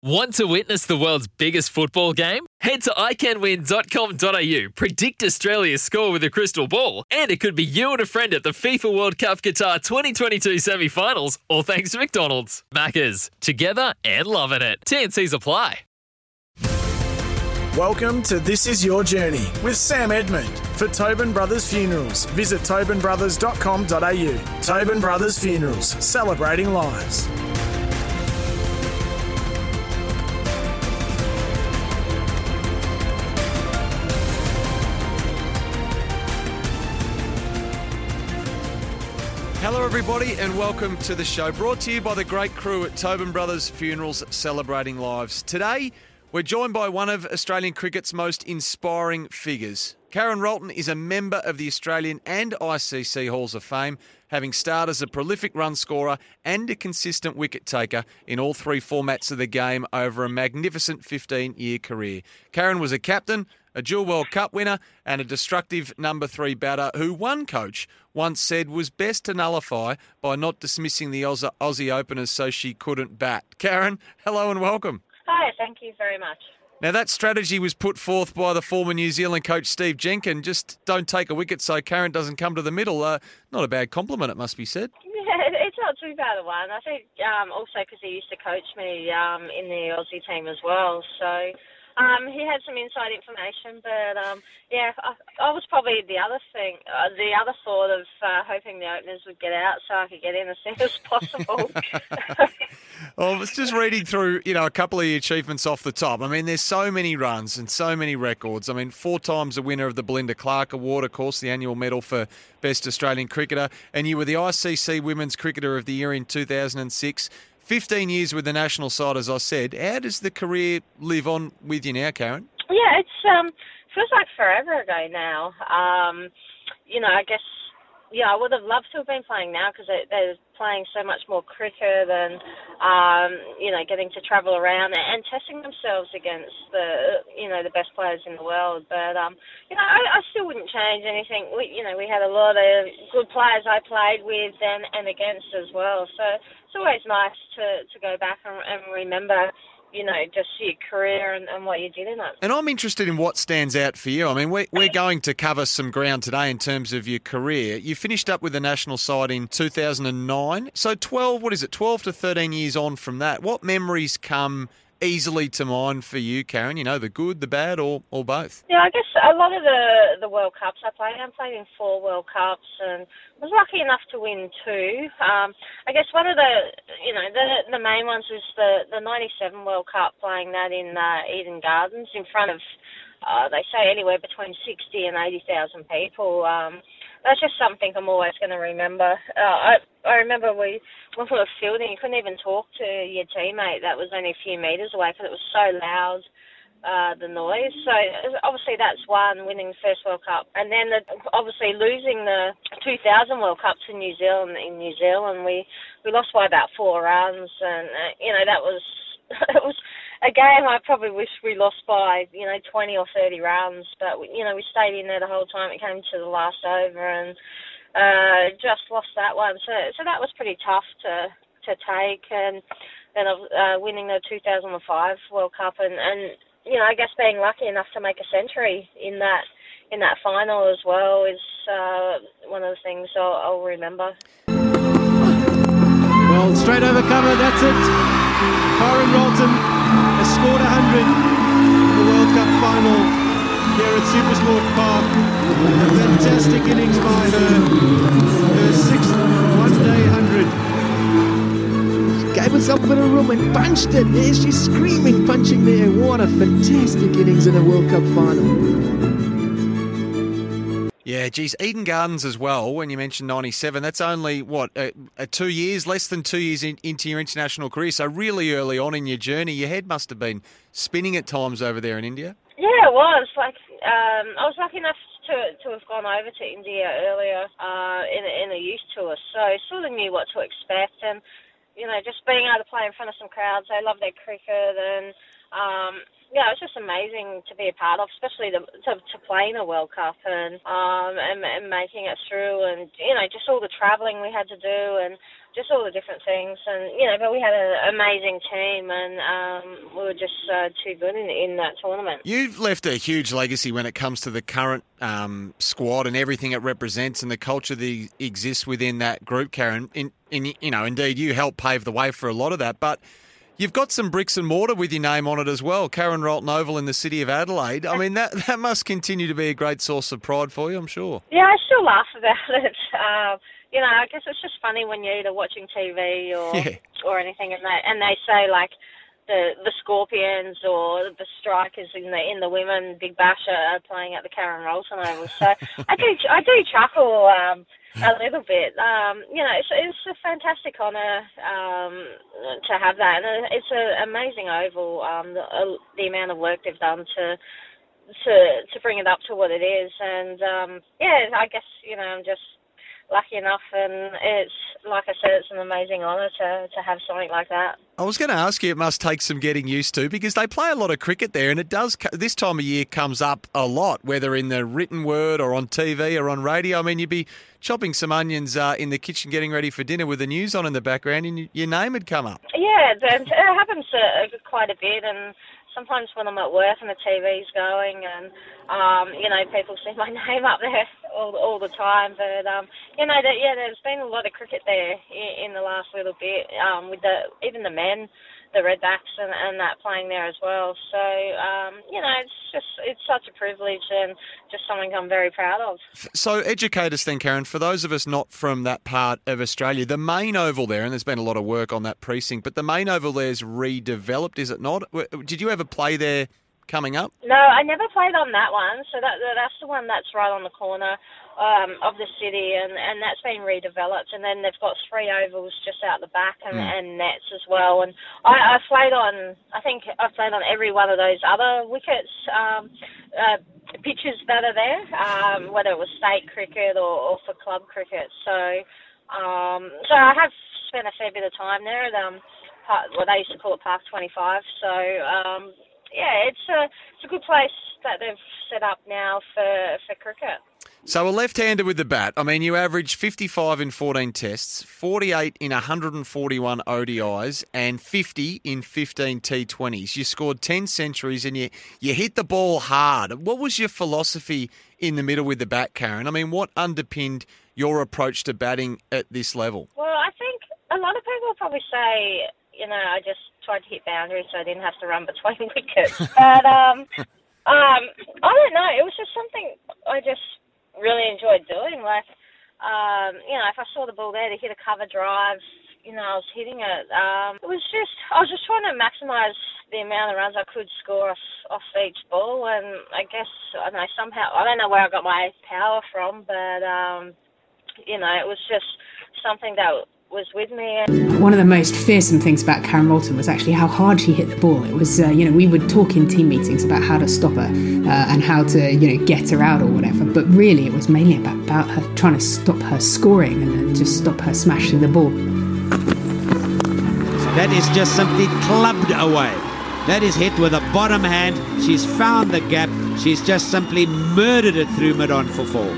Want to witness the world's biggest football game? Head to iCanWin.com.au, predict Australia's score with a crystal ball, and it could be you and a friend at the FIFA World Cup Qatar 2022 semi finals, all thanks to McDonald's. Maccas, together and loving it. TNC's apply. Welcome to This Is Your Journey with Sam Edmund. For Tobin Brothers Funerals, visit tobinbrothers.com.au. Tobin Brothers Funerals, celebrating lives. Hello, everybody, and welcome to the show. Brought to you by the great crew at Tobin Brothers Funerals Celebrating Lives. Today, we're joined by one of Australian cricket's most inspiring figures. Karen Rolton is a member of the Australian and ICC Halls of Fame, having starred as a prolific run scorer and a consistent wicket taker in all three formats of the game over a magnificent 15 year career. Karen was a captain, a dual World Cup winner, and a destructive number three batter who one coach once said was best to nullify by not dismissing the Aussie, openers so she couldn't bat. Karen, hello and welcome. Hi, thank you very much. Now, that strategy was put forth by the former New Zealand coach Steve Jenkin. Just don't take a wicket so Karen doesn't come to the middle. Uh, not a bad compliment, it must be said. Yeah, it's not too bad a one. I think um, also because he used to coach me um, in the Aussie team as well. So um, he had some inside information, but um, yeah, I, I, was probably the other thing, uh, the other thought of uh, hoping the openers would get out so I could get in as soon as possible. well, I was just reading through, you know, a couple of the achievements off the top. I mean, there's so many runs and so many records. I mean, four times the winner of the Belinda Clark Award, of course, the annual medal for Best Australian Cricketer, and you were the ICC Women's Cricketer of the Year in 2006. 15 years with the national side, as I said. How does the career live on with you now, Karen? Yeah, it's um feels like forever ago now. Um, you know, I guess yeah, I would have loved to have been playing now because they're playing so much more cricket than um, you know getting to travel around and testing themselves against the you know the best players in the world. But um, you know, I, I still wouldn't change anything. We you know we had a lot of good players I played with and and against as well. So it's always nice to to go back and, and remember you know, just your career and, and, what you did in it. And I'm interested in what stands out for you. I mean, we're, we're going to cover some ground today in terms of your career. You finished up with the national side in 2009. So 12, what is it, 12 to 13 years on from that. What memories come easily to mind for you, Karen? You know, the good, the bad, or, or both? Yeah, I guess a lot of the, the World Cups I played, I played in four World Cups and was lucky enough to win two. Um, I guess one of the, you know, the the main ones was the, the 97 World Cup, playing that in uh, Eden Gardens in front of, uh, they say anywhere between 60 and 80,000 people. Um, that's just something I'm always going to remember. Uh, I I remember we when we were fielding, you couldn't even talk to your teammate that was only a few meters away because it was so loud. Uh, the noise. So obviously that's one winning the first World Cup, and then the, obviously losing the 2000 World Cup to New Zealand in New Zealand, we we lost by about four runs, and uh, you know that was it was a game I probably wish we lost by, you know, 20 or 30 runs. But, we, you know, we stayed in there the whole time. It came to the last over and uh, just lost that one. So, so that was pretty tough to to take. And then uh, winning the 2005 World Cup and, and, you know, I guess being lucky enough to make a century in that in that final as well is uh, one of the things I'll, I'll remember. Well, straight over cover, that's it. Scored 100 in the World Cup final here at Supersport Park. A fantastic innings by her. Her sixth one-day 100. Gave herself a bit of room and punched it. There she's screaming, punching there. What a fantastic innings in a World Cup final. Yeah, geez, Eden Gardens as well. When you mentioned '97, that's only what uh, uh, two years, less than two years in, into your international career. So really early on in your journey, your head must have been spinning at times over there in India. Yeah, it was. Like um, I was lucky enough to to have gone over to India earlier uh, in a, in a youth tour, so sort of knew what to expect and you know, just being able to play in front of some crowds. They love their cricket, and um, yeah, it was just amazing to be a part of, especially to, to, to play in a World Cup and, um, and and making it through, and you know just all the travelling we had to do, and just all the different things, and you know, but we had an amazing team, and um, we were just uh, too good in, in that tournament. You've left a huge legacy when it comes to the current um, squad and everything it represents, and the culture that exists within that group, Karen. In, in you know, indeed, you helped pave the way for a lot of that, but. You've got some bricks and mortar with your name on it as well. Karen Rolton Oval in the city of Adelaide. I mean, that, that must continue to be a great source of pride for you, I'm sure. Yeah, I still laugh about it. Uh, you know, I guess it's just funny when you're either watching TV or Yeah. or anything, and they and they say like the the Scorpions or the Strikers in the in the women Big Bash are playing at the Karen Rolton Oval. So I do I do chuckle um, a little bit. Um, you know, it's it's a fantastic honour um, to have that, and it's an amazing oval. Um, the, uh, the amount of work they've done to to to bring it up to what it is, and um, yeah, I guess you know I'm just lucky enough, and it's like I said, it's an amazing honour to to have something like that. I was going to ask you, it must take some getting used to because they play a lot of cricket there, and it does. This time of year comes up a lot, whether in the written word or on TV or on radio. I mean, you'd be chopping some onions uh, in the kitchen, getting ready for dinner with the news on in the background, and your name had come up. Yeah, it happens uh, quite a bit, and sometimes when I'm at work and the TV's going, and um, you know, people see my name up there all, all the time. But um, you know, that yeah, there's been a lot of cricket there in, in the last little bit, um, with the even the men, the Redbacks, and, and that playing there as well. So um, you know, it's just it's such a privilege and just something I'm very proud of. So, educate us then, Karen. For those of us not from that part of Australia, the main oval there, and there's been a lot of work on that precinct, but the main oval there is redeveloped, is it not? Did you ever play there coming up? No, I never played on that one. So that that's the one that's right on the corner um, of the city, and, and that's been redeveloped. And then they've got three ovals just out the back and, and nets as well. And I, I played on, I think I've played on every one of those other wickets. Um, uh, pitches that are there, um, whether it was state cricket or, or for club cricket. So, um, so I have spent a fair bit of time there at um, Park, what they used to call it Park 25. So, um, yeah, it's a it's a good place that they've set up now for for cricket. So a left-hander with the bat. I mean, you averaged 55 in 14 tests, 48 in 141 ODIs, and 50 in 15 T20s. You scored 10 centuries, and you you hit the ball hard. What was your philosophy in the middle with the bat, Karen? I mean, what underpinned your approach to batting at this level? Well, I think a lot of people probably say, you know, I just tried to hit boundaries so I didn't have to run between wickets. but um, um, I don't know. It was just something I just really enjoyed doing. Like, um, you know, if I saw the ball there to hit a cover drive, you know, I was hitting it. Um, it was just, I was just trying to maximise the amount of runs I could score off, off each ball. And I guess, I don't know, somehow, I don't know where I got my power from, but, um, you know, it was just something that was with me. One of the most fearsome things about Karen Rolton was actually how hard she hit the ball. It was, uh, you know, we would talk in team meetings about how to stop her uh, and how to, you know, get her out or whatever. But really, it was mainly about, about her trying to stop her scoring and just stop her smashing the ball. That is just simply clubbed away. That is hit with a bottom hand. She's found the gap. She's just simply murdered it through mid on for four.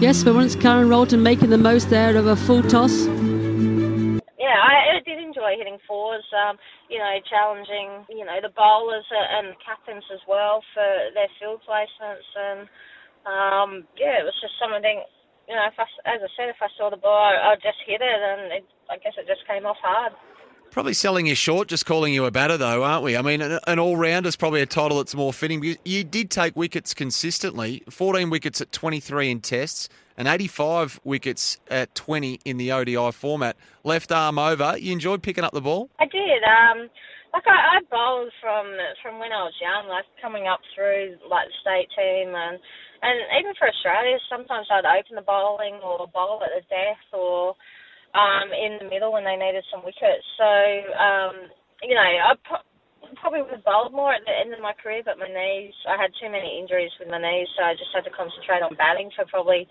Yes, for once, Karen Rolton making the most there of a full toss. Yeah, I, I did enjoy hitting fours. Um, you know, challenging you know the bowlers and the captains as well for their field placements, and um, yeah, it was just something. You know, if I, as I said, if I saw the ball, I, I'd just hit it, and it, I guess it just came off hard. Probably selling you short, just calling you a batter, though, aren't we? I mean, an, an all rounder is probably a title that's more fitting. because You did take wickets consistently 14 wickets at 23 in tests, and 85 wickets at 20 in the ODI format. Left arm over. You enjoyed picking up the ball? I did. Um, like I, I bowled from from when I was young, like coming up through like the state team and and even for Australia, sometimes I'd open the bowling or bowl at the death or um, in the middle when they needed some wickets. So um, you know, I pro- probably would have bowled more at the end of my career, but my knees, I had too many injuries with my knees, so I just had to concentrate on batting for probably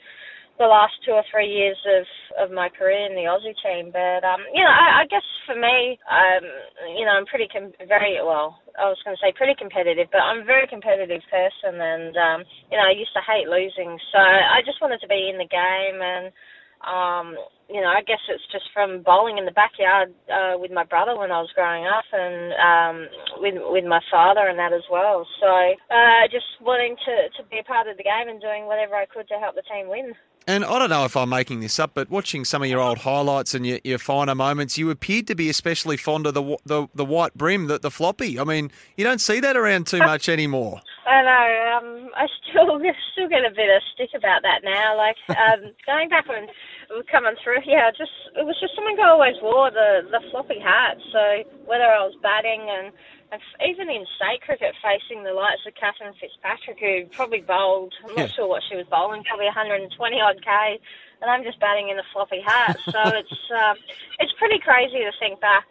the last two or three years of, of my career in the Aussie team. But um, you know, I, I guess for me, um, you know, I'm pretty com- very well. I was going to say pretty competitive, but I'm a very competitive person, and um, you know, I used to hate losing. So I just wanted to be in the game and um, you know, I guess it's just from bowling in the backyard uh, with my brother when I was growing up, and um, with with my father and that as well. So uh, just wanting to to be a part of the game and doing whatever I could to help the team win. And I don't know if I'm making this up, but watching some of your old highlights and your, your finer moments, you appeared to be especially fond of the the, the white brim, the, the floppy. I mean, you don't see that around too much anymore. I know. Um, I still still get a bit of stick about that now. Like um, going back when was coming through, yeah, just it was just something I always wore the the floppy hat. So whether I was batting and even in state cricket, facing the likes of Cathryn Fitzpatrick, who probably bowled, I'm not Yeah. sure what she was bowling, probably 120 odd K, and I'm just batting in a floppy hat. So it's um, it's pretty crazy to think back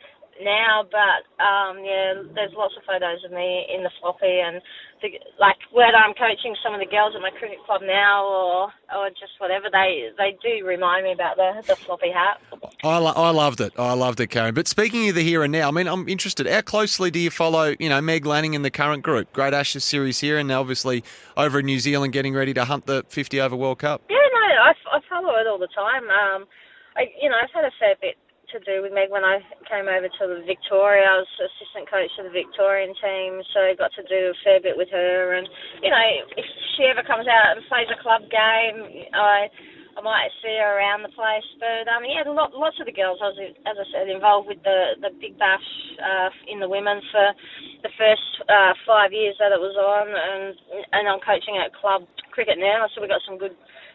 now, but um, yeah, there's lots of photos of me in the floppy, and the, like whether I'm coaching some of the girls at my cricket club now or or just whatever, they they do remind me about the the floppy hat. I, lo- I loved it. I loved it, Karen. But speaking of the here and now, I mean, I'm interested. How closely do you follow, you know, Meg Lanning in the current group? Great Ashes series here, and obviously over in New Zealand getting ready to hunt the 50 over World Cup. Yeah, no, I, I follow it all the time. Um, I, you know, I've had a fair bit to do with Meg when I came over to the Victoria. I was assistant coach of the Victorian team, so I got to do a fair bit with her. And you know, if she ever comes out and plays a club game, I I might see her around the place. But um, yeah, lot, lots of the girls. I was, as I said, involved with the the Big Bash uh, in the women for the first uh, five years that it was on, and and I'm coaching at club cricket now. So we've got some good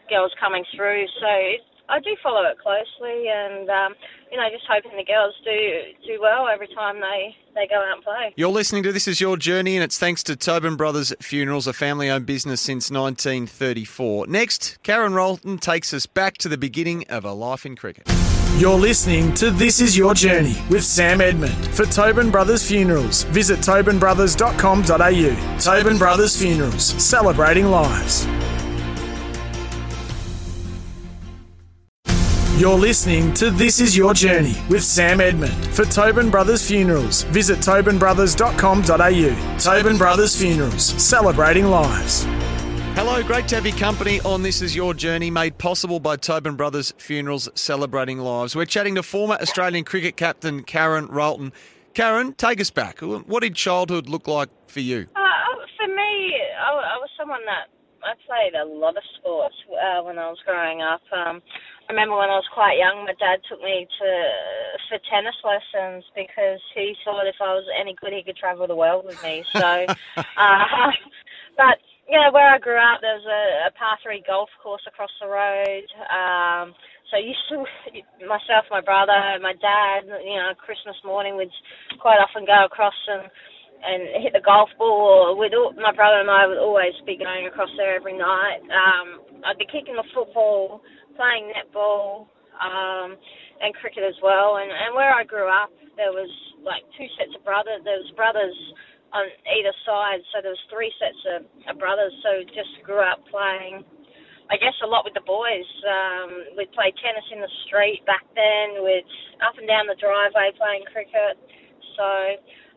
girls coming through. So I do follow it closely, and um, you know, just hoping the girls do do well every time they they go out and play. You're listening to This Is Your Journey, and it's thanks to Tobin Brothers Funerals, a family owned business since 1934. Next, Karen Rolton takes us back to the beginning of her life in cricket. You're listening to This Is Your Journey with Sam Edmund. For Tobin Brothers Funerals, visit tobinbrothers.com.au. Tobin Brothers Funerals, celebrating lives. You're listening to This Is Your Journey with Sam Edmund. For Tobin Brothers Funerals, visit tobinbrothers.com.au. Tobin Brothers Funerals, celebrating lives. Hello, great to have your company on This Is Your Journey, made possible by Tobin Brothers Funerals Celebrating Lives. We're chatting to former Australian cricket captain Karen Rolton. Karen, take us back. What did childhood look like for you? Uh, for me, I, I was someone that I played a lot of sports uh, when I was growing up. Um, I remember when I was quite young, my dad took me to for tennis lessons because he thought if I was any good, he could travel the world with me. So, uh, but yeah, where I grew up, there was a, a par three golf course across the road. Um, so I used to, myself, my brother, my dad, you know, Christmas morning, we'd quite often go across and and hit the golf ball. All, my brother and I would always be going across there every night. Um, I'd be kicking the football, playing netball, um, and cricket as well. And, and where I grew up, there was like two sets of brothers. There was brothers on either side, so there was three sets of, of brothers. So just grew up playing. I guess a lot with the boys. Um, we'd play tennis in the street back then. We'd up and down the driveway playing cricket. So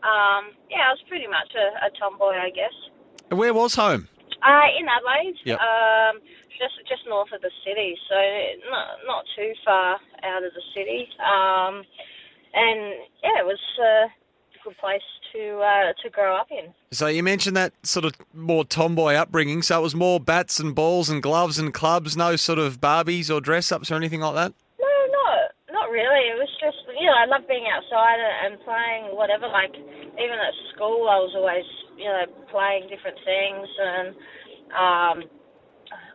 um, yeah, I was pretty much a, a tomboy, I guess. Where was home? Uh, in Adelaide, Yep. um, just just north of the city, so not not too far out of the city. Um, and yeah, it was uh, a good place to uh, to grow up in. So you mentioned that sort of more tomboy upbringing. So it was more bats and balls and gloves and clubs, no sort of Barbies or dress ups or anything like that? No, not not really. It was just you know I love being outside and, playing whatever. Like even at school, I was always you know playing different things and um,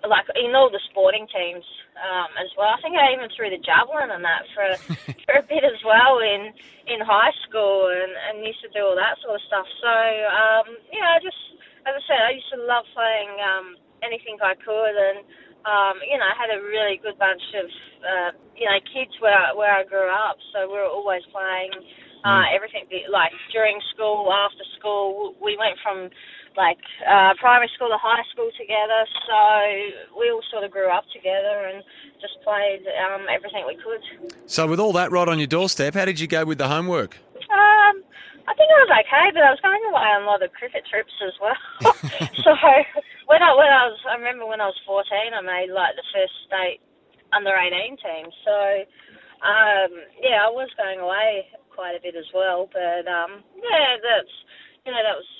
like in all the sporting teams um, as well. I think I even threw the javelin and that for for a bit as well in in high school and, and used to do all that sort of stuff. So um, yeah, I just as I said, I used to love playing um, anything I could and. Um, you know, I had a really good bunch of, uh, you know, kids where where I grew up. So we were always playing uh, everything. Like during school, after school, we went from like uh, primary school to high school together. So we all sort of grew up together and just played um, everything we could. So, with all that right on your doorstep, how did you go with the homework? Um, I think I was okay, but I was going away on a lot of cricket trips as well. so when I when I was, I remember when I was 14, I made like the first state under 18 team. So um, yeah, I was going away quite a bit as well. But um, yeah, that's you know that was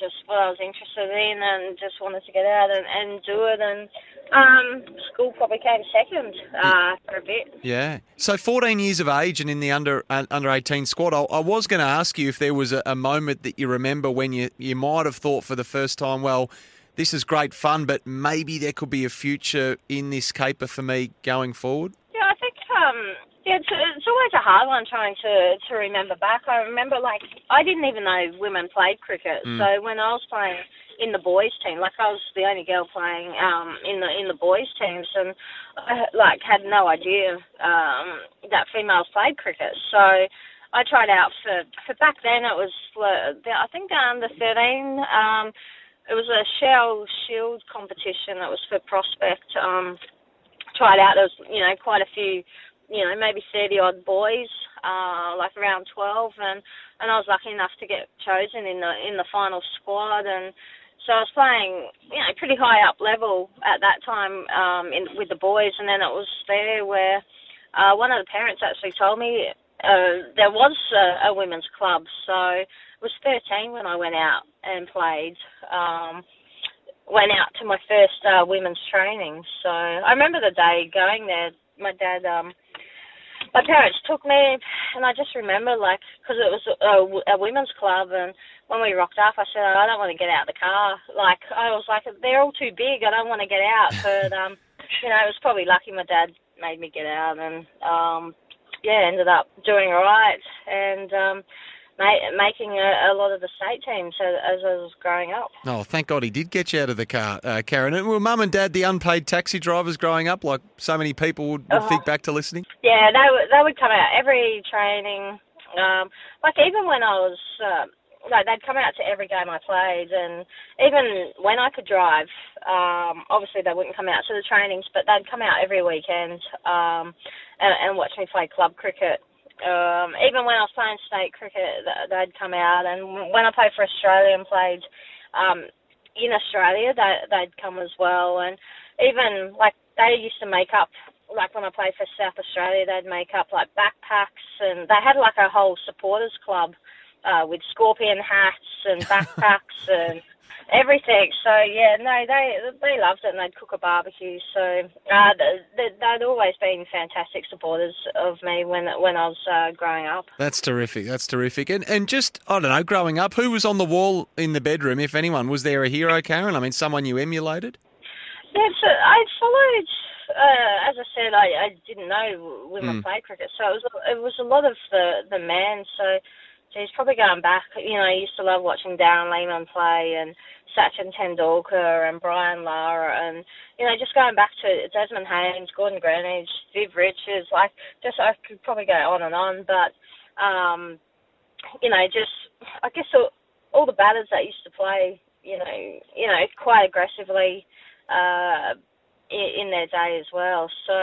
just what I was interested in and just wanted to get out and, and do it. And um, school probably came second uh, for a bit. Yeah. So 14 years of age and in the under uh, under 18 squad, I, I was going to ask you if there was a, a moment that you remember when you, you might have thought for the first time, well, this is great fun, but maybe there could be a future in this caper for me going forward? Yeah, I think um, yeah, it's, it's always a hard one trying to to remember back. I remember like I didn't even know women played cricket, Mm. so when I was playing in the boys team, like I was the only girl playing um in the in the boys teams, and I like had no idea um that females played cricket. So I tried out for for back then it was the, I think the under thirteen. Um, it was a Shell Shield competition. It was for Prospect. Um, tried out. There was you know quite a few you know, maybe 30 odd boys, uh, like around 12, and, and I was lucky enough to get chosen in the in the final squad, and so I was playing, you know, pretty high up level at that time um, in, with the boys, and then it was there where uh, one of the parents actually told me uh, there was a, a women's club, so I was 13 when I went out and played. Um, went out to my first uh, women's training, so I remember the day going there. My dad um, my parents took me, and I just remember like because it was a, a women's club, and when we rocked up, I said I don't want to get out of the car. Like I was like they're all too big. I don't want to get out. But um, you know, it was probably lucky my dad made me get out, and um, yeah, ended up doing all right, and um, ma- making a, a lot of the state teams as, as I was growing up. Oh, thank God he did get you out of the car, uh, Karen. And were mum and dad the unpaid taxi drivers growing up, like so many people would, would Uh-huh. think back to listening? Yeah, they would they would come out every training. Um, like even when I was uh, like they'd come out to every game I played, and even when I could drive, um, obviously they wouldn't come out to the trainings, but they'd come out every weekend um, and, and watch me play club cricket. Um, even when I was playing state cricket, they'd come out, and when I played for Australia and played um, in Australia, they, they'd come as well, and even like they used to make up like when I played for South Australia, they'd make up like backpacks, and they had like a whole supporters club uh, with scorpion hats and backpacks and everything. So yeah, no, they they loved it, and they'd cook a barbecue. So uh, they, they'd always been fantastic supporters of me when when I was uh, growing up. That's terrific. That's terrific. And and just I don't know, growing up, who was on the wall in the bedroom, if anyone? Was there a hero, Karen? I mean, someone you emulated? Yeah, so I followed. Uh, as I said, I, I didn't know women Mm. played cricket, so it was it was a lot of the the men. So, geez, probably going back, you know, I used to love watching Darren Lehmann play and Sachin Tendulkar and Brian Lara, and you know, just going back to Desmond Haynes, Gordon Greenidge, Viv Richards, like just I could probably go on and on, but um, you know, just I guess all, all the batters that used to play, you know, you know, quite aggressively. Uh, i- in their day as well. So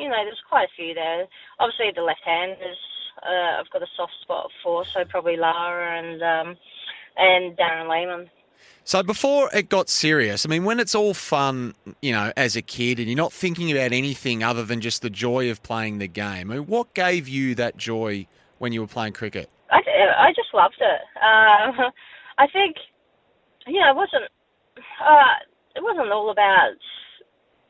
you know, there's quite a few there. Obviously, the left-handers uh, I've got a soft spot for, so probably Lara and um, and Darren Lehmann. So before it got serious, I mean, when it's all fun, you know, as a kid, and you're not thinking about anything other than just the joy of playing the game, I mean, what gave you that joy when you were playing cricket? I, I just loved it. Uh, I think, you know, it wasn't, uh, it wasn't all about,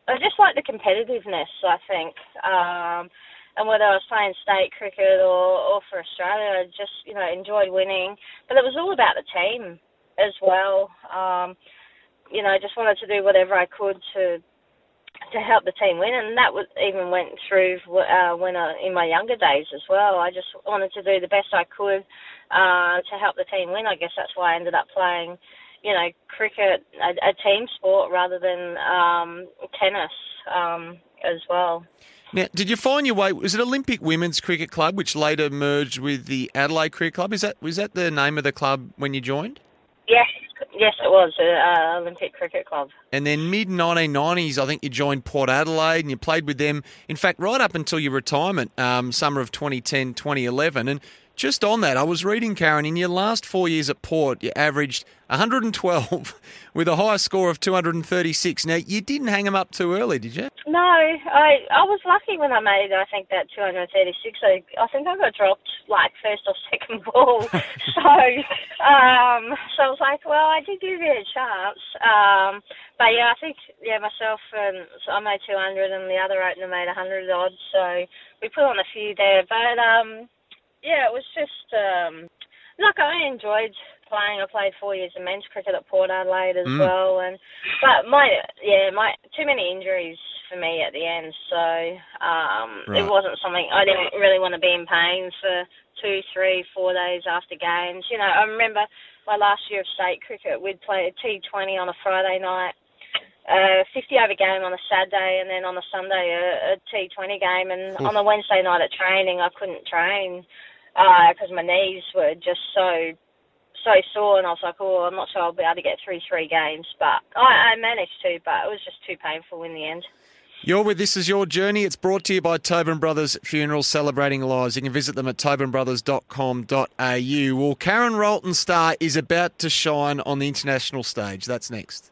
I just like the competitiveness, I think. Um, and whether I was playing state cricket or, or for Australia, I just, you know, enjoyed winning. But it was all about the team as well. Um, you know, I just wanted to do whatever I could to to help the team win, and that was, even went through uh, when I, in my younger days as well. I just wanted to do the best I could uh, to help the team win. I guess that's why I ended up playing, you know, cricket, a, a team sport rather than um, tennis um, as well. Now, did you find your way? Was it Olympic Women's Cricket Club, which later merged with the Adelaide Cricket Club? Is that was that the name of the club when you joined? Yes, yes, it was uh, Olympic Cricket Club. And then mid 1990s, I think you joined Port Adelaide and you played with them, in fact, right up until your retirement, um, summer of 2010, 2011. And just on that, I was reading, Karen, in your last four years at Port, you averaged 112 with a high score of 236. Now, you didn't hang them up too early, did you? No, I I was lucky when I made I think that 236. I, I think I got dropped like first or second ball. so um, so I was like, well, I did give it a chance. Um, but yeah, I think yeah myself and so I made 200 and the other opener made 100 odd. So we put on a few there, but um yeah, it was just um, look, I enjoyed playing. I played four years of men's cricket at Port Adelaide as mm. well, and but my yeah, my too many injuries for me at the end, so um, right. it wasn't something I didn't really want to be in pain for two, three, four days after games. You know, I remember my last year of state cricket, we'd play a T20 on a Friday night a 50 over game on a Saturday and then on a Sunday a a T20 game. And on a Wednesday night at training, I couldn't train because uh, my knees were just so so sore, and I was like, oh, I'm not sure I'll be able to get through three games, but I, I managed to, but it was just too painful in the end. You're with This Is Your Journey. It's brought to you by Tobin Brothers Funeral Celebrating Lives. You can visit them at tobinbrothers.com.au. Well, Karen Rolton Star is about to shine on the international stage. That's next.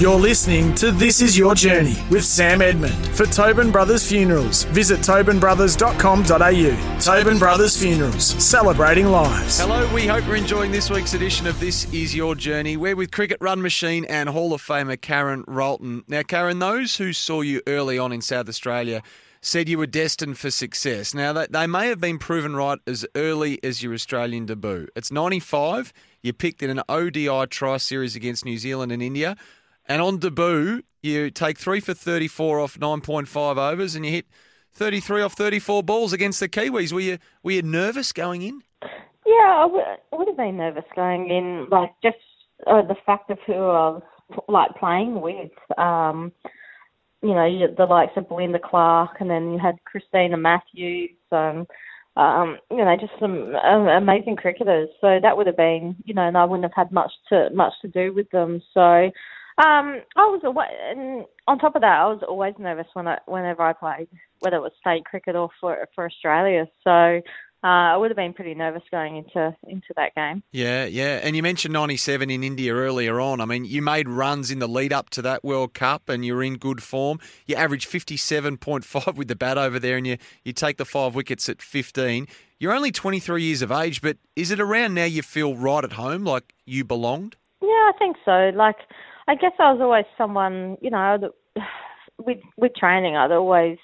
You're listening to This Is Your Journey with Sam Edmund. For Tobin Brothers Funerals, visit tobinbrothers.com.au. Tobin Brothers Funerals, celebrating lives. Hello, we hope you're enjoying this week's edition of This Is Your Journey. We're with Cricket Run Machine and Hall of Famer Karen Rolton. Now, Karen, those who saw you early on in South Australia said you were destined for success. Now, they may have been proven right as early as your Australian debut. It's 95. You picked in an ODI tri series against New Zealand and India. And on debut, you take three for 34 off 9.5 overs and you hit 33 off 34 balls against the Kiwis. Were you, were you nervous going in? Yeah, I would, have been nervous going in, like just uh, the fact of who I was like playing with. Um, you know, the likes of Belinda Clark, and then you had Christina Matthews, and um, you know, just some um, amazing cricketers. So that would have been, you know, and I wouldn't have had much to much to do with them. So um, I was and on top of that, I was always nervous when I, whenever I played, whether it was state cricket or for for Australia. So uh, I would have been pretty nervous going into into that game. Yeah, yeah. And you mentioned '97 in India earlier on. I mean, you made runs in the lead up to that World Cup, and you're in good form. You averaged 57.5 with the bat over there, and you you take the five wickets at 15. You're only 23 years of age, but is it around now you feel right at home, like you belonged? Yeah, I think so. Like I guess I was always someone, you know, with with training, I'd always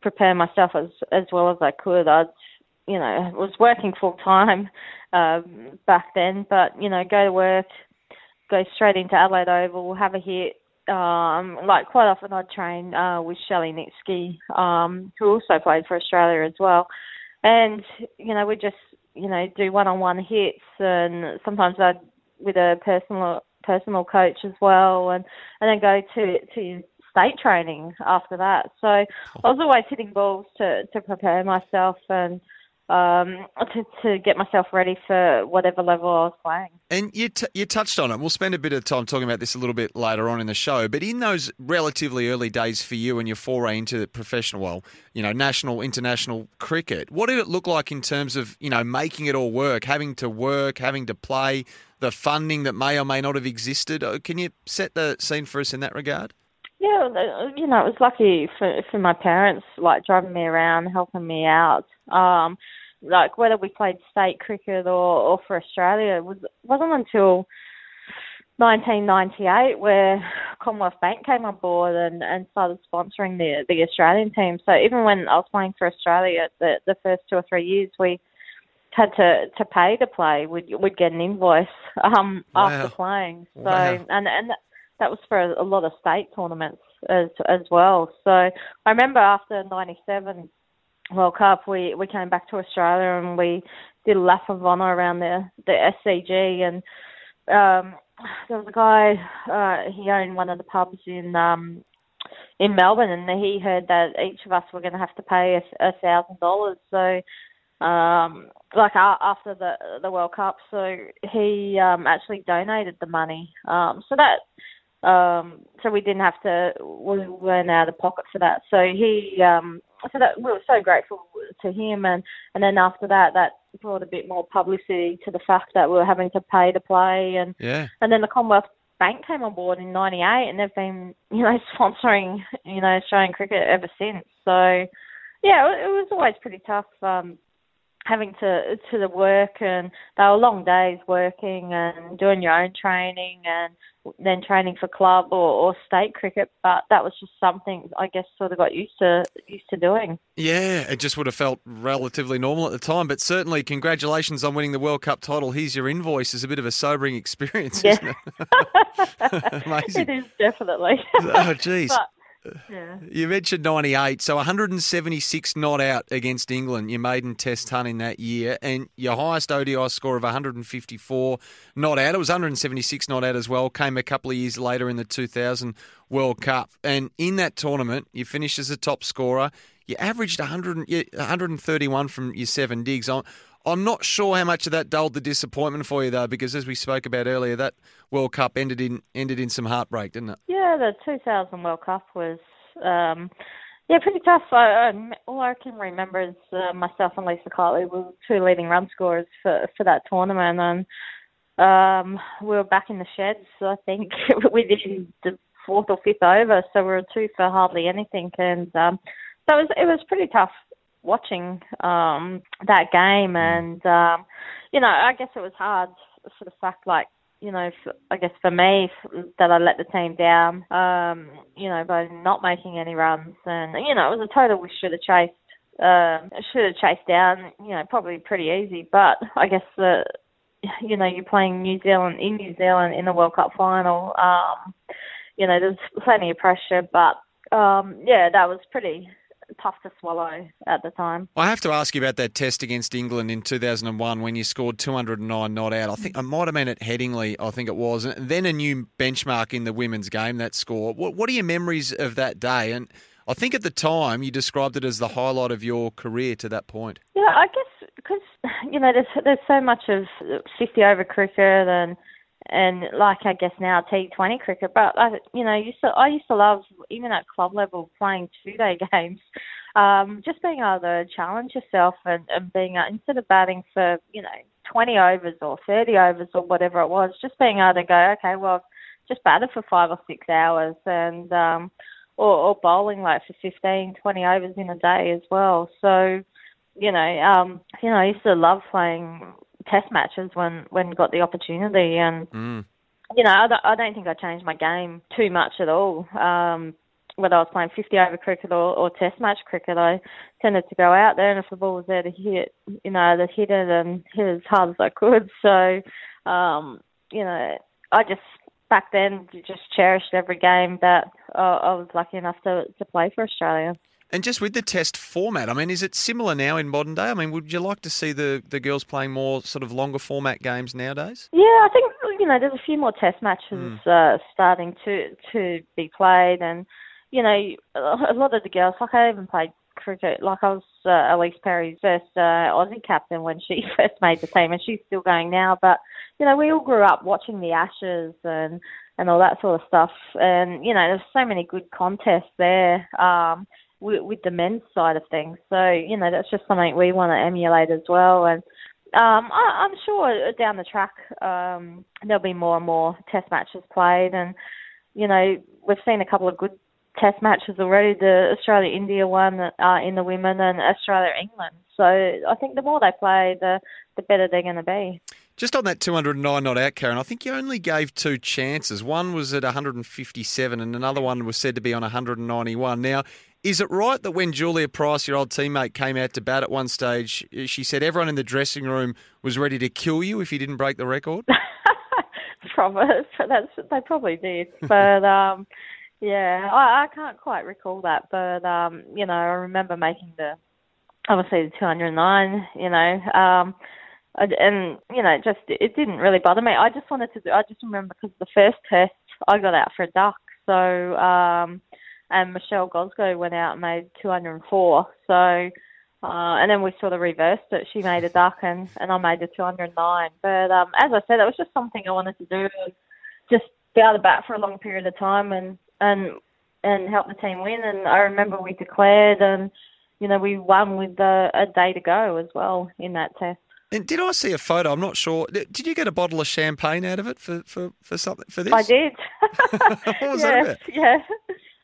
prepare myself as as well as I could. I'd, you know, was working full time um, back then, but you know, go to work, go straight into Adelaide Oval, have a hit. Um, like quite often, I'd train uh, with Shelley Nitschke, um, who also played for Australia as well, and you know, we just you know do one-on-one hits, and sometimes I'd with a personal personal coach as well, and and then go to to state training after that. So I was always hitting balls to to prepare myself and um, to, to get myself ready for whatever level I was playing. And you, t- you touched on it. We'll spend a bit of time talking about this a little bit later on in the show. But in those relatively early days for you and your foray into professional, well, you know, national, international cricket, what did it look like in terms of, you know, making it all work, having to work, having to play, the funding that may or may not have existed? Uh, can you set the scene for us in that regard? Yeah, you know, it was lucky for for my parents, like driving me around, helping me out. Um, like whether we played state cricket or, or for Australia, it was wasn't until 1998 where Commonwealth Bank came on board and, and started sponsoring the the Australian team. So even when I was playing for Australia, the the first two or three years we had to to pay to play. We'd we'd get an invoice um wow. after playing. So wow. and and that was for a lot of state tournaments as as well. So I remember after '97 World Cup, we we came back to Australia and we did a lap of honour around the the SCG and um, there was a guy. Uh, he owned one of the pubs in um, in Melbourne, and he heard that each of us were going to have to pay a, thousand dollars. So, um, like after the the World Cup, so he um, actually donated the money. Um, so that. Um, so we didn't have to, we weren't out of pocket for that. So he, um, so that we were so grateful to him, and and then after that, that brought a bit more publicity to the fact that we were having to pay to play, and Yeah. and then the Commonwealth Bank came on board in '98, and they've been, you know, sponsoring, you know, Australian cricket ever since. So, yeah, it, it was always pretty tough um, having to to the work, and they were long days working and doing your own training, and then training for club or, or state cricket. But that was just something I guess sort of got used to used to doing. Yeah, it just would have felt relatively normal at the time, but certainly congratulations on winning the World Cup title. Here's your invoice is a bit of a sobering experience, Yeah. isn't it? Amazing. It is definitely. Oh, geez. But, yeah. You mentioned 98, so 176 not out against England, your maiden test hunt in that year, and your highest ODI score of 154 not out. It was 176 not out as well, came a couple of years later in the 2000 World Cup. And in that tournament, you finished as a top scorer. You averaged 100, 131 from your seven digs. I'm, I'm not sure how much of that dulled the disappointment for you, though, because as we spoke about earlier, that World Cup ended in ended in some heartbreak, didn't it? Yeah, the 2000 World Cup was, um, yeah, pretty tough. I, I, all I can remember is uh, myself and Lisa Keightley were two leading run scorers for for that tournament, and um, we were back in the sheds. I think within the fourth or fifth over, so we were two for hardly anything, and um, so it was it was pretty tough watching um, that game, and um, you know, I guess it was hard for the fact like you know, I guess for me that I let the team down, um, you know, by not making any runs, and you know, it was a total we should have chased, um, should have chased down, you know, probably pretty easy, but I guess the, you know, you're playing New Zealand in New Zealand in the World Cup final, um, you know, there's plenty of pressure, but um, yeah, that was pretty tough to swallow at the time. I have to ask you about that test against England in 2001 when you scored 209 not out. I think I might have been at Headingley, I think it was, and then a new benchmark in the women's game, that score. What, what are your memories of that day? And I think at the time you described it as the highlight of your career to that point. Yeah, I guess because you know there's there's so much of fifty over cricket and and like I guess now T Twenty cricket, but I you know used to I used to love even at club level playing two day games, um, just being able to challenge yourself and and being uh, instead of batting for you know twenty overs or thirty overs or whatever it was, just being able to go okay well I've just batted for five or six hours and um or, or bowling like for 15, 20 overs in a day as well. So you know, um, you know, I used to love playing test matches when when got the opportunity, and Mm. you know, I don't, I don't think I changed my game too much at all. Um, whether I was playing 50 over cricket or, or test match cricket, I tended to go out there, and if the ball was there to hit, you know, to hit it and hit it as hard as I could. So, um, you know, I just back then just cherished every game that uh, I was lucky enough to to play for Australia. And just with the test format, I mean, is it similar now in modern day? I mean, would you like to see the, the girls playing more sort of longer format games nowadays? Yeah, I think you know there's a few more test matches uh, starting to to be played, and you know a lot of the girls. Like I even played cricket. Like I was uh, Ellyse Perry's first uh, Aussie captain when she first made the team, and she's still going now. But you know we all grew up watching the Ashes and and all that sort of stuff, and you know there's so many good contests there. Um, with, with the men's side of things. So, you know, that's just something we want to emulate as well. And um, I, I'm sure down the track um, there'll be more and more test matches played. And, you know, we've seen a couple of good test matches already the Australia India one uh, in the women and Australia England. So I think the more they play, the, the better they're going to be. Just on that 209 not out, Karen, I think you only gave two chances. One was at 157 and another one was said to be on 191. Now, is it right that when Julia Price, your old teammate, came out to bat at one stage, she said everyone in the dressing room was ready to kill you if you didn't break the record? probably that's they probably did, but um, yeah, I, I can't quite recall that, but um, you know, I remember making the obviously the 209. You know, um, and you know, just it didn't really bother me. I just wanted to. Do, I just remember because the first test I got out for a duck, so um, and Michelle Goszko went out and made 204. So, uh, and then we sort of reversed it. She made a duck and and I made the 209. But um, as I said, it was just something I wanted to do, just be able to bat for a long period of time and and and help the team win. And I remember we declared and you know we won with a, a day to go as well in that test. And did I see a photo? I'm not sure. Did you get a bottle of champagne out of it for, for, for something for this? I did. what was yeah, that about? Yeah.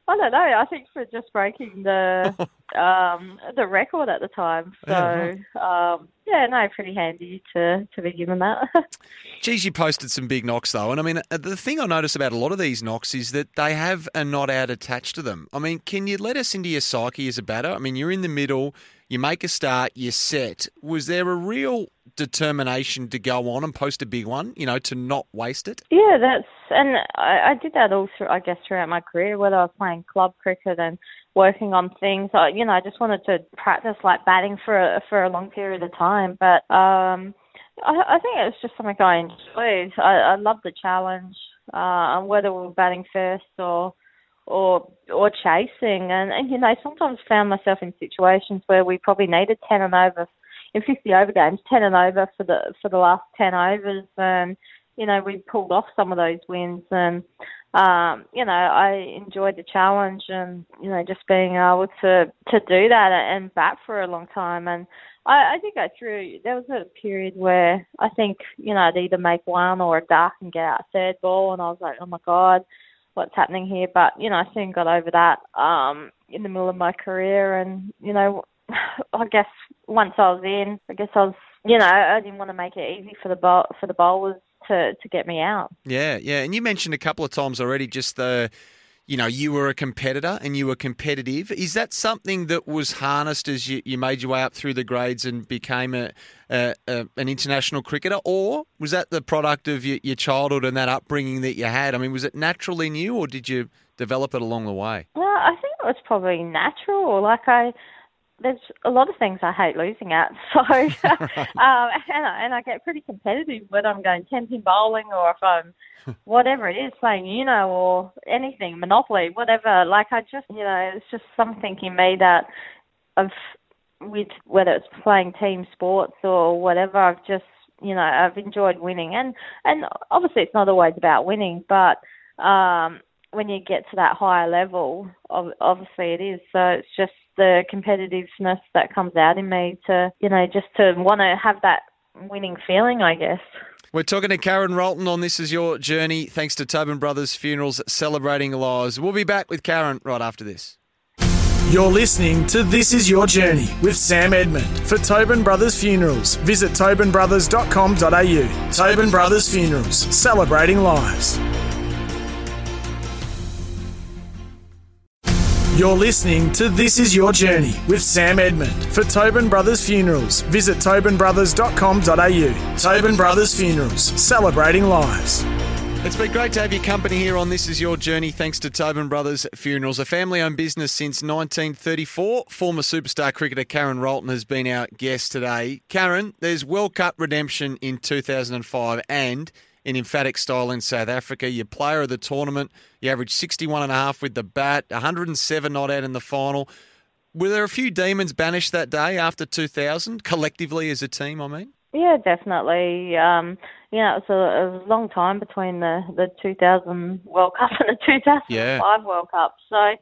I don't know. I think for just breaking the um, the record at the time. So Yeah, um, yeah, no, pretty handy to to be given that. Geez, you posted some big knocks though, and I mean, uh, the thing I notice about a lot of these knocks is that they have a not out attached to them. I mean, can you let us into your psyche as a batter? I mean, you're in the middle, you make a start, you're set. Was there a real determination to go on and post a big one? You know, to not waste it. Yeah, that's and I, I did that all through. I guess throughout my career, whether I was playing club cricket and working on things. I, you know, I just wanted to practice like batting for a, for a long period of time. But um, I, I think it was just something I enjoyed. I, I love the challenge, uh, whether we were batting first or or or chasing. And, and you know, sometimes found myself in situations where we probably needed ten and over in 50 over games, 10 and over for the for the last 10 overs, and you know we pulled off some of those wins, and um, you know I enjoyed the challenge, and you know just being able to to do that and bat for a long time, and I, I did go through. There was a period where I think you know I'd either make one or a duck and get out third ball, and I was like, oh my god. What's happening here? But you know, I soon got over that um, in the middle of my career, and you know, I guess once I was in, I guess I was, you know, I didn't want to make it easy for the bowl, for the bowlers to to get me out. Yeah, yeah. And you mentioned a couple of times already just the, you know, you were a competitor and you were competitive. Is that something that was harnessed as you, you made your way up through the grades and became a, a, a an international cricketer, or was that the product of your, your childhood and that upbringing that you had? I mean, was it natural in you, or did you develop it along the way? Well, I think it was probably natural. Like I, there's a lot of things I hate losing at. So, um, and, I, and I get pretty competitive whether I'm going 10 pin bowling or if I'm whatever it is, playing Uno or anything, Monopoly, whatever. Like I just, you know, it's just something in me that I've, with whether it's playing team sports or whatever, I've just, you know, I've enjoyed winning. And, and obviously it's not always about winning, but, um, when you get to that higher level, obviously it is. So it's just the competitiveness that comes out in me to, you know, just to want to have that winning feeling, I guess. We're talking to Karen Rolton on This Is Your Journey, thanks to Tobin Brothers Funerals Celebrating Lives. We'll be back with Karen right after this. You're listening to This Is Your Journey with Sam Edmund. For Tobin Brothers Funerals, visit tobinbrothers.com.au. Tobin Brothers Funerals, celebrating lives. You're listening to This Is Your Journey with Sam Edmund. For Tobin Brothers Funerals, visit tobinbrothers.com.au. Tobin Brothers Funerals, celebrating lives. It's been great to have your company here on This Is Your Journey, thanks to Tobin Brothers Funerals, a family owned business since 1934. Former superstar cricketer Karen Rolton has been our guest today. Karen, there's World Cup redemption in 2005 and in emphatic style in South Africa. You're player of the tournament. You averaged 61 and a half with the bat, 107 not out in the final. Were there a few demons banished that day after 2000, collectively as a team, I mean? Yeah, definitely. Um, you know, it was, a, it was a long time between the, the 2000 World Cup and the 2005 Yeah. World Cup. So,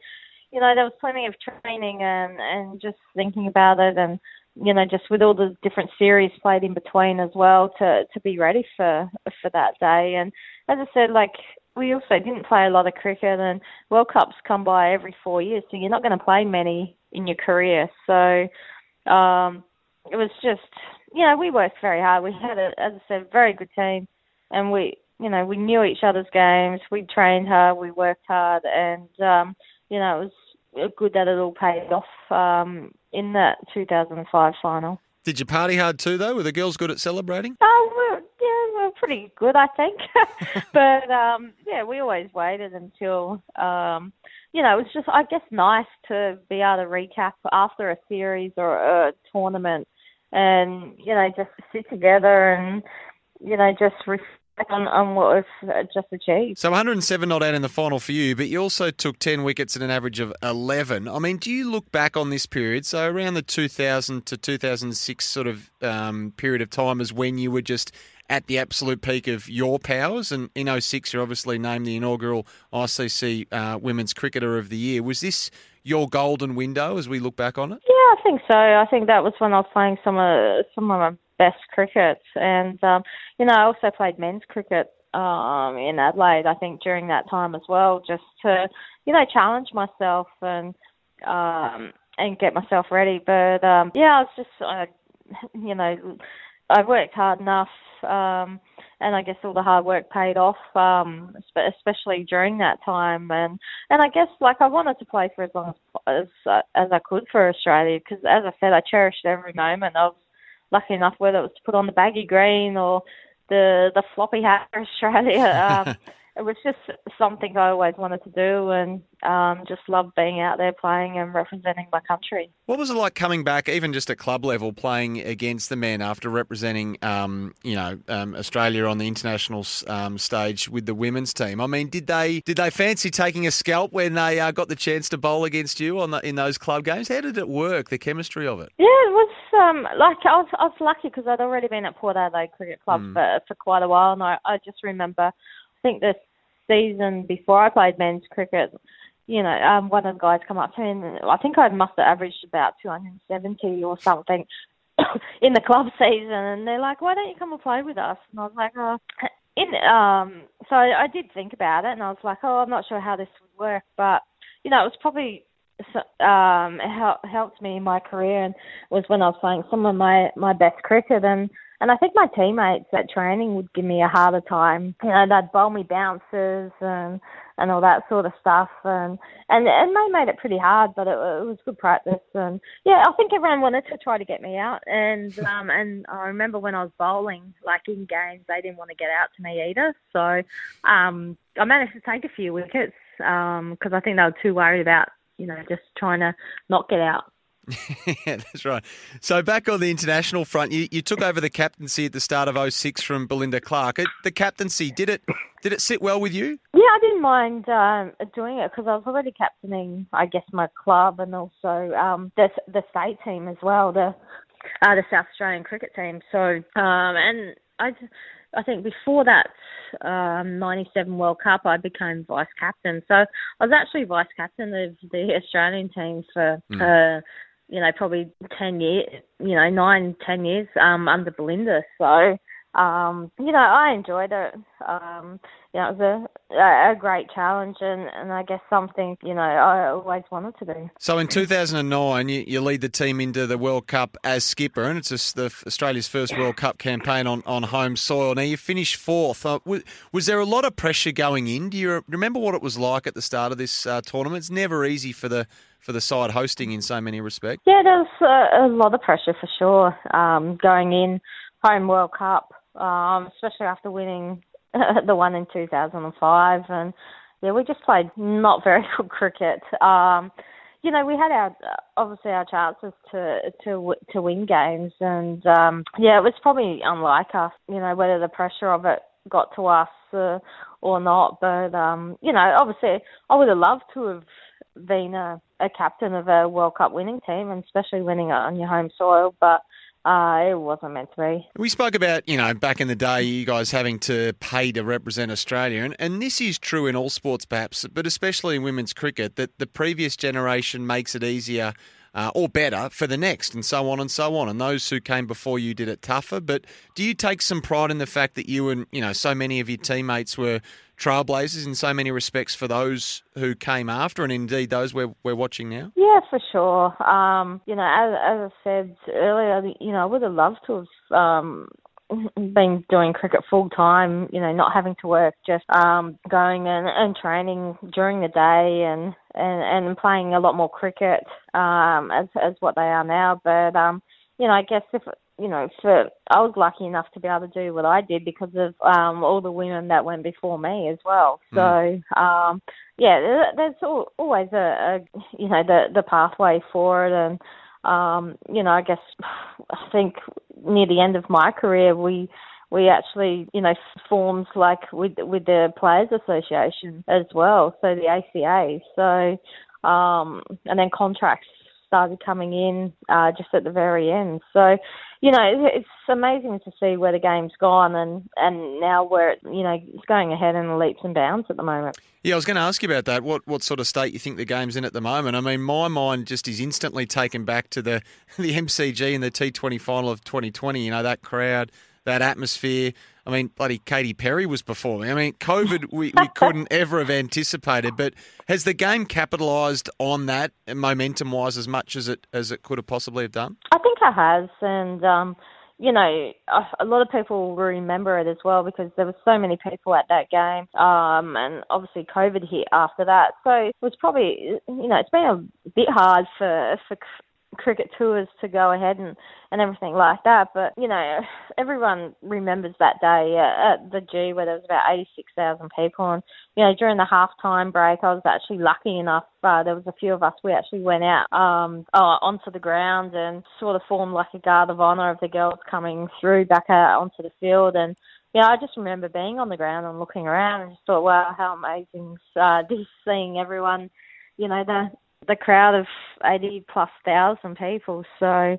you know, there was plenty of training and, and just thinking about it and, you know, just with all the different series played in between as well to, to be ready for, for that day. And as I said, like, we also didn't play a lot of cricket and World Cups come by every four years, so you're not going to play many in your career. So, um, it was just, you know, we worked very hard. We had, a, as I said, very good team, and we, you know, we knew each other's games. We trained hard, we worked hard, and um, you know, it was good that it all paid off um, in that 2005 final. Did you party hard too, though? Were the girls good at celebrating? Oh, we're, yeah, we're pretty good, I think. but um, yeah, we always waited until um, you know, it was just, I guess, nice to be able to recap after a series or a tournament and you know just sit together and you know just reflect on, on what we've just achieved. So 107 not out in the final for you, but you also took 10 wickets at an average of 11. I mean, do you look back on this period, so around the 2000 to 2006 sort of um, period of time, as when you were just at the absolute peak of your powers? And in 06, you're obviously named the inaugural ICC uh, Women's Cricketer of the Year. Was this your golden window as we look back on it? Yeah, I think so. I think that was when I was playing some of some of my best cricket, and um, you know, I also played men's cricket um, in Adelaide. I think during that time as well, just to you know challenge myself and um, and get myself ready. But um, yeah, I was just uh, you know I worked hard enough. Um, and I guess all the hard work paid off, um, especially during that time. And and I guess like I wanted to play for as long as as, as I could for Australia because, as I said, I cherished every moment. Was lucky enough whether it was to put on the baggy green or the the floppy hat for Australia. Um, it was just something I always wanted to do, and um, just loved being out there playing and representing my country. What was it like coming back, even just at club level, playing against the men after representing, um, you know, um, Australia on the international um, stage with the women's team? I mean, did they did they fancy taking a scalp when they uh, got the chance to bowl against you on the, in those club games? How did it work? The chemistry of it? Yeah, it was um, like I was I was lucky because I'd already been at Port Adelaide Cricket Club mm. for for quite a while, and I, I just remember think the season before I played men's cricket, you know, um, one of the guys come up to me and I think I must have averaged about 270 or something in the club season, and they're like, "Why don't you come and play with us?" And I was like, "Oh." In, um, so I, I did think about it, and I was like, "Oh, I'm not sure how this would work," but you know, it was probably um, it helped me in my career, and was when I was playing some of my my best cricket, and and I think my teammates at training would give me a harder time. You know, they'd bowl me bounces and and all that sort of stuff, and and and they made it pretty hard, but it, it was good practice. And yeah, I think everyone wanted to try to get me out. And um and I remember when I was bowling, like in games, they didn't want to get out to me either. So um I managed to take a few wickets um because I think they were too worried about you know just trying to not get out. yeah, that's right. So back on the international front, you, you took over the captaincy at the start of 06 from Belinda Clark. The captaincy did it did it sit well with you? Yeah, I didn't mind um, doing it because I was already captaining, I guess, my club and also um, the the state team as well, the uh, the South Australian cricket team. So um, and I. I think before that um, 97 World Cup, I became vice captain. So I was actually vice captain of the Australian team for mm. uh, you know, probably 10 years, you know, nine, ten years um, under Belinda. So, um, you know, I enjoyed it. Um, you know, it was a, a great challenge and, and I guess something, you know, I always wanted to do. So in 2009, you, you lead the team into the World Cup as skipper, and it's just the, Australia's first World Cup campaign on, on home soil. Now, you finished fourth. Uh, was, was, there a lot of pressure going in? Do you remember what it was like at the start of this uh, tournament? It's never easy for the for the side hosting in so many respects? Yeah, there's a, a lot of pressure for sure um, going in home World Cup, um, especially after winning the one in 2005, and yeah, we just played not very good cricket. Um, you know, we had our obviously our chances to to to win games, and um, yeah, it was probably unlike us. You know, whether the pressure of it got to us uh, or not, but um, you know, obviously, I would have loved to have been a, a captain of a World Cup winning team, and especially winning it on your home soil. But uh, it wasn't meant to be. We spoke about, you know, back in the day, you guys having to pay to represent Australia. And, and this is true in all sports, perhaps, but especially in women's cricket, that the previous generation makes it easier uh, or better for the next, and so on and so on. And those who came before you did it tougher. But do you take some pride in the fact that you and, you know, so many of your teammates were trailblazers in so many respects for those who came after, and indeed those we're we're watching now? Yeah, for sure. Um, you know, as, as I said earlier, you know, I would have loved to have um, been doing cricket full time, you know, not having to work, just um, going and, and training during the day and, and, and playing a lot more cricket um, as as what they are now. But um, you know, I guess if you know, for I was lucky enough to be able to do what I did because of um, all the women that went before me as well. So mm. um, yeah, there's always a, a you know the the pathway for it, and um, you know, I guess I think near the end of my career, we we actually, you know, formed like with with the Players Association as well, so the ACA. So, um, and then contracts started coming in uh, just at the very end. So, you know, it's amazing to see where the game's gone and, and now where, it, you know, it's going ahead in leaps and bounds at the moment. Yeah, I was going to ask you about that. What what sort of state you think the game's in at the moment? I mean, my mind just is instantly taken back to the, the MCG and the T20 final of 2020. You know, that crowd, that atmosphere. I mean, bloody Katy Perry was performing. I mean, COVID, we, we couldn't ever have anticipated. But has the game capitalised on that momentum wise as much as it as it could have possibly have done? I think it has, and um, you know, a lot of people will remember it as well because there were so many people at that game, um, and obviously COVID hit after that. So it was probably, you know, it's been a bit hard for for cricket tours to go ahead and, and everything like that. But, you know, everyone remembers that day at the G where there was about 86,000 people. And, you know, during the halftime break, I was actually lucky enough. Uh, there was a few of us, we actually went out um, uh, onto the ground and sort of formed like a guard of honour of the girls coming through back out onto the field. And, you know, I just remember being on the ground and looking around and just thought, wow, how amazing uh, just seeing everyone, you know, the the crowd of 80 plus thousand people. So,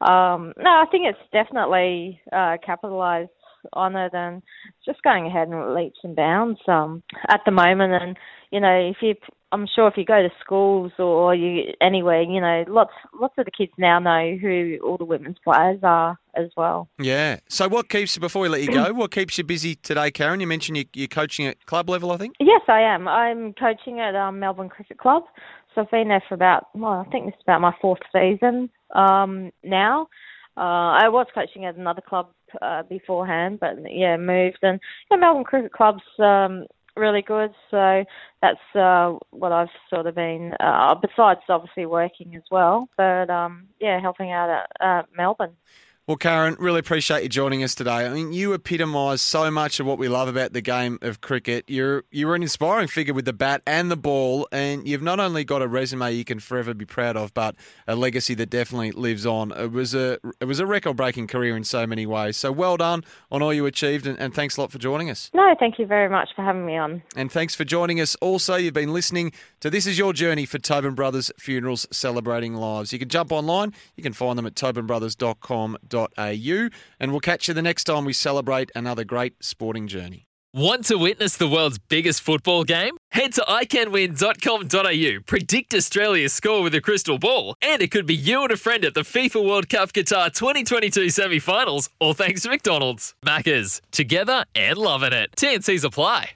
um, no, I think it's definitely uh, capitalised on it and just going ahead in leaps and bounds um, at the moment. And, you know, if you I'm sure if you go to schools or you anywhere, you know, lots lots of the kids now know who all the women's players are as well. Yeah. So what keeps you before we let you go? what keeps you busy today, Karen? You mentioned you, you're coaching at club level, I think. Yes, I am. I'm coaching at um, Melbourne Cricket Club. So I've been there for about well, I think this is about my fourth season um, now. Uh, I was coaching at another club uh, beforehand, but yeah, moved and yeah, Melbourne Cricket Club's um, really good. So that's uh, what I've sort of been, uh, besides obviously working as well, but um, yeah, helping out at uh, Melbourne. Well, Karen, really appreciate you joining us today. I mean, you epitomise so much of what we love about the game of cricket. You're you're an inspiring figure with the bat and the ball, and you've not only got a resume you can forever be proud of, but a legacy that definitely lives on. It was a it was a record breaking career in so many ways. So well done on all you achieved, and, and thanks a lot for joining us. No, thank you very much for having me on. And thanks for joining us. Also, you've been listening to This Is Your Journey for Tobin Brothers Funerals Celebrating Lives. You can jump online. You can find them at tobinbrothers.com.au and we'll catch you the next time we celebrate another great sporting journey. Want to witness the world's biggest football game? Head to iCanWin.com.au, predict Australia's score with a crystal ball, and it could be you and a friend at the FIFA World Cup Qatar 2022 semi finals, all thanks to McDonald's. Maccas, together and loving it. TNCs apply.